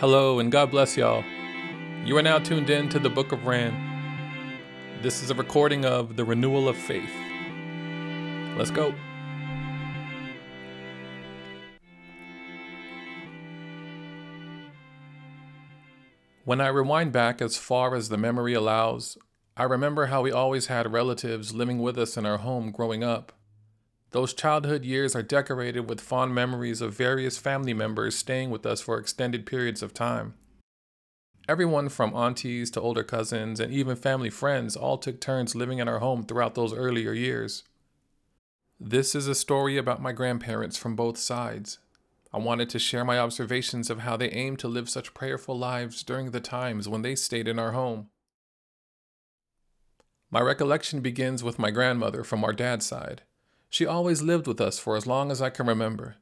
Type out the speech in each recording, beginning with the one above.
Hello, and God bless y'all. You are now tuned in to the Book of Ran. This is a recording of The Renewal of Faith. Let's go. When I rewind back as far as the memory allows, I remember how we always had relatives living with us in our home growing up. Those childhood years are decorated with fond memories of various family members staying with us for extended periods of time. Everyone from aunties to older cousins and even family friends all took turns living in our home throughout those earlier years. This is a story about my grandparents from both sides. I wanted to share my observations of how they aimed to live such prayerful lives during the times when they stayed in our home. My recollection begins with my grandmother from our dad's side. She always lived with us for as long as I can remember.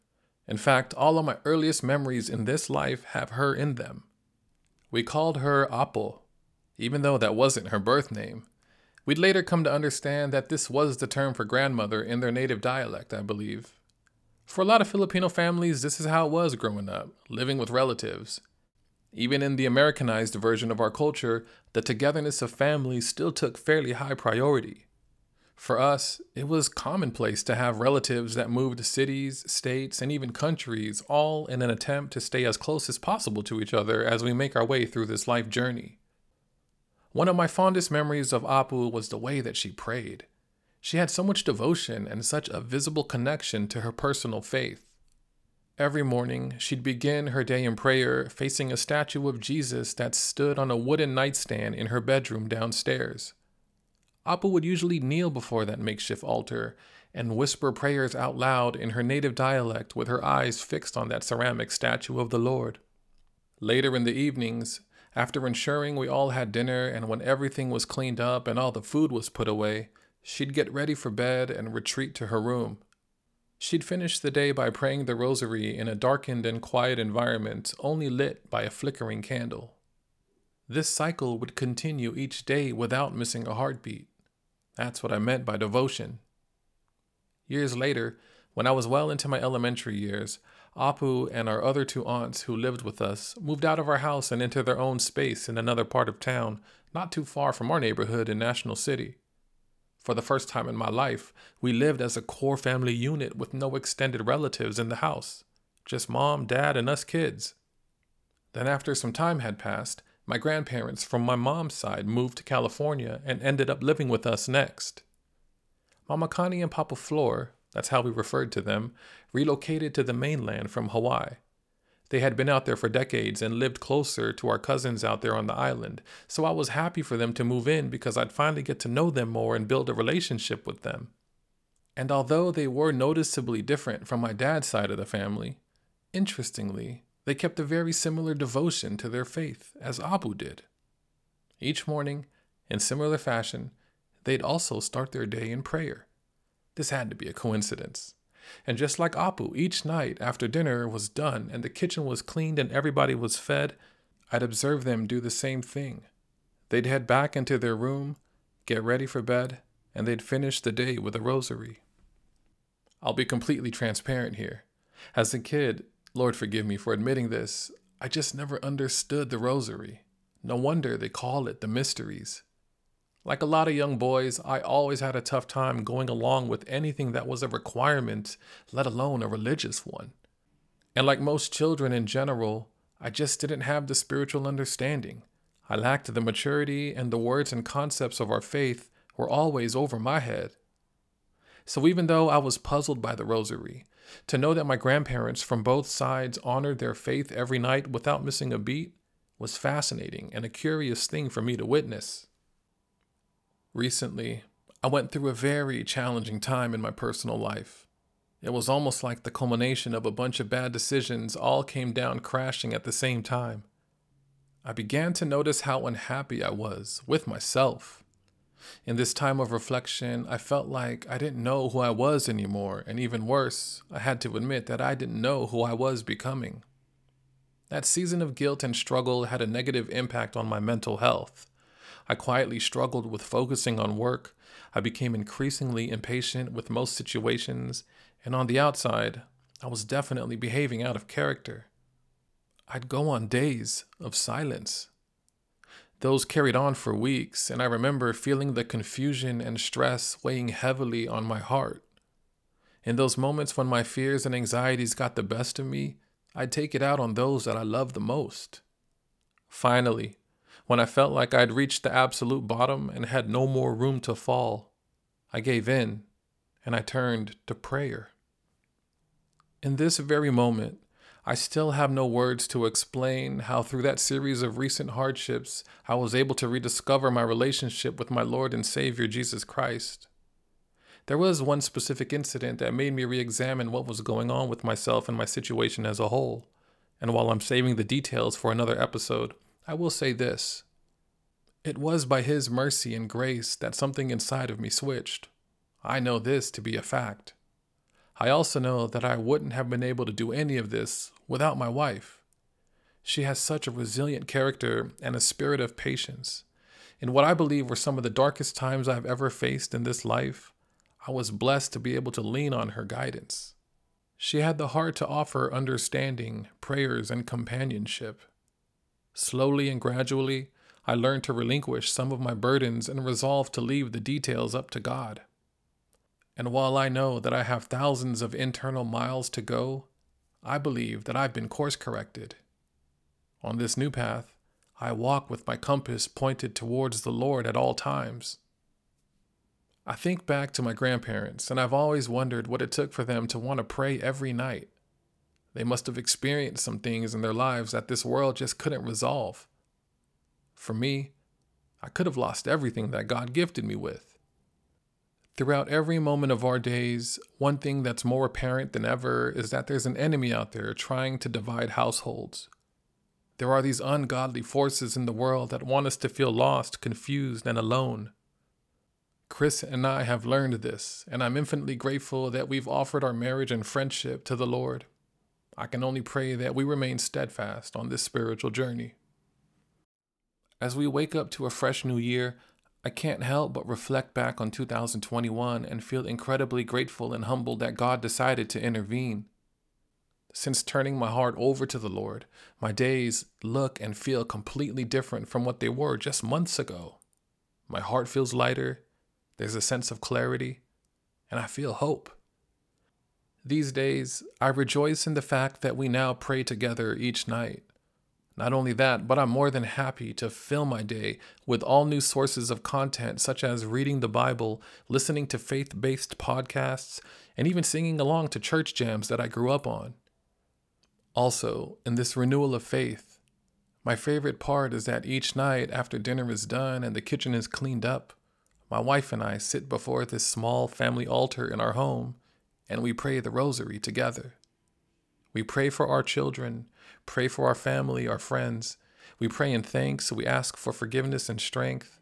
In fact, all of my earliest memories in this life have her in them. We called her Apo, even though that wasn't her birth name. We'd later come to understand that this was the term for grandmother in their native dialect, I believe. For a lot of Filipino families, this is how it was growing up, living with relatives. Even in the Americanized version of our culture, the togetherness of families still took fairly high priority. For us, it was commonplace to have relatives that moved to cities, states, and even countries, all in an attempt to stay as close as possible to each other as we make our way through this life journey. One of my fondest memories of Apo was the way that she prayed. She had so much devotion and such a visible connection to her personal faith. Every morning, she'd begin her day in prayer facing a statue of Jesus that stood on a wooden nightstand in her bedroom downstairs. Apo would usually kneel before that makeshift altar and whisper prayers out loud in her native dialect with her eyes fixed on that ceramic statue of the Lord. Later in the evenings, after ensuring we all had dinner and when everything was cleaned up and all the food was put away, She'd get ready for bed and retreat to her room. She'd finish the day by praying the rosary in a darkened and quiet environment only lit by a flickering candle. This cycle would continue each day without missing a heartbeat. That's what I meant by devotion. Years later, when I was well into my elementary years, Apo and our other two aunts who lived with us moved out of our house and into their own space in another part of town, not too far from our neighborhood in National City. For the first time in my life, we lived as a core family unit with no extended relatives in the house, just mom, dad, and us kids. Then, after some time had passed, my grandparents from my mom's side moved to California and ended up living with us next. Mama Connie and Papa Flor, that's how we referred to them, relocated to the mainland from Hawaii. They had been out there for decades and lived closer to our cousins out there on the island, so I was happy for them to move in because I'd finally get to know them more and build a relationship with them. And although they were noticeably different from my dad's side of the family, interestingly, they kept a very similar devotion to their faith as Apo did. Each morning, in similar fashion, they'd also start their day in prayer. This had to be a coincidence. And just like Apo, each night after dinner was done and the kitchen was cleaned and everybody was fed, I'd observe them do the same thing. They'd head back into their room, get ready for bed, and they'd finish the day with a rosary. I'll be completely transparent here. As a kid, Lord forgive me for admitting this, I just never understood the rosary. No wonder they call it the mysteries. Like a lot of young boys, I always had a tough time going along with anything that was a requirement, let alone a religious one. And like most children in general, I just didn't have the spiritual understanding. I lacked the maturity, and the words and concepts of our faith were always over my head. So even though I was puzzled by the rosary, to know that my grandparents from both sides honored their faith every night without missing a beat was fascinating and a curious thing for me to witness. Recently, I went through a very challenging time in my personal life. It was almost like the culmination of a bunch of bad decisions all came down crashing at the same time. I began to notice how unhappy I was with myself. In this time of reflection, I felt like I didn't know who I was anymore, and even worse, I had to admit that I didn't know who I was becoming. That season of guilt and struggle had a negative impact on my mental health. I quietly struggled with focusing on work. I became increasingly impatient with most situations, and on the outside, I was definitely behaving out of character. I'd go on days of silence. Those carried on for weeks, and I remember feeling the confusion and stress weighing heavily on my heart. In those moments when my fears and anxieties got the best of me, I'd take it out on those that I loved the most. Finally, when I felt like I'd reached the absolute bottom and had no more room to fall, I gave in and I turned to prayer. In this very moment, I still have no words to explain how, through that series of recent hardships, I was able to rediscover my relationship with my Lord and Savior Jesus Christ. There was one specific incident that made me re examine what was going on with myself and my situation as a whole. And while I'm saving the details for another episode, I will say this It was by His mercy and grace that something inside of me switched. I know this to be a fact. I also know that I wouldn't have been able to do any of this without my wife. She has such a resilient character and a spirit of patience. In what I believe were some of the darkest times I've ever faced in this life, I was blessed to be able to lean on her guidance. She had the heart to offer understanding, prayers, and companionship. Slowly and gradually, I learned to relinquish some of my burdens and resolve to leave the details up to God. And while I know that I have thousands of internal miles to go, I believe that I've been course corrected. On this new path, I walk with my compass pointed towards the Lord at all times. I think back to my grandparents, and I've always wondered what it took for them to want to pray every night. They must have experienced some things in their lives that this world just couldn't resolve. For me, I could have lost everything that God gifted me with. Throughout every moment of our days, one thing that's more apparent than ever is that there's an enemy out there trying to divide households. There are these ungodly forces in the world that want us to feel lost, confused, and alone. Chris and I have learned this, and I'm infinitely grateful that we've offered our marriage and friendship to the Lord. I can only pray that we remain steadfast on this spiritual journey. As we wake up to a fresh new year, I can't help but reflect back on 2021 and feel incredibly grateful and humbled that God decided to intervene. Since turning my heart over to the Lord, my days look and feel completely different from what they were just months ago. My heart feels lighter, there's a sense of clarity, and I feel hope. These days, I rejoice in the fact that we now pray together each night. Not only that, but I'm more than happy to fill my day with all new sources of content, such as reading the Bible, listening to faith based podcasts, and even singing along to church jams that I grew up on. Also, in this renewal of faith, my favorite part is that each night after dinner is done and the kitchen is cleaned up, my wife and I sit before this small family altar in our home and we pray the rosary together. We pray for our children, pray for our family, our friends. We pray in thanks, we ask for forgiveness and strength.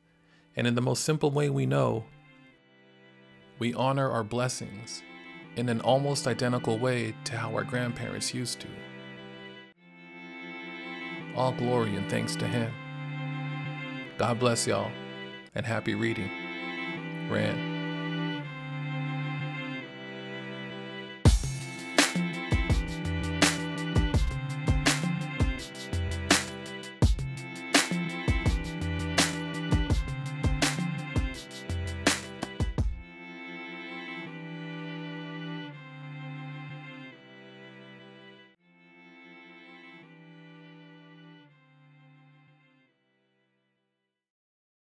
And in the most simple way we know, we honor our blessings in an almost identical way to how our grandparents used to. All glory and thanks to Him. God bless y'all, and happy reading. Rand.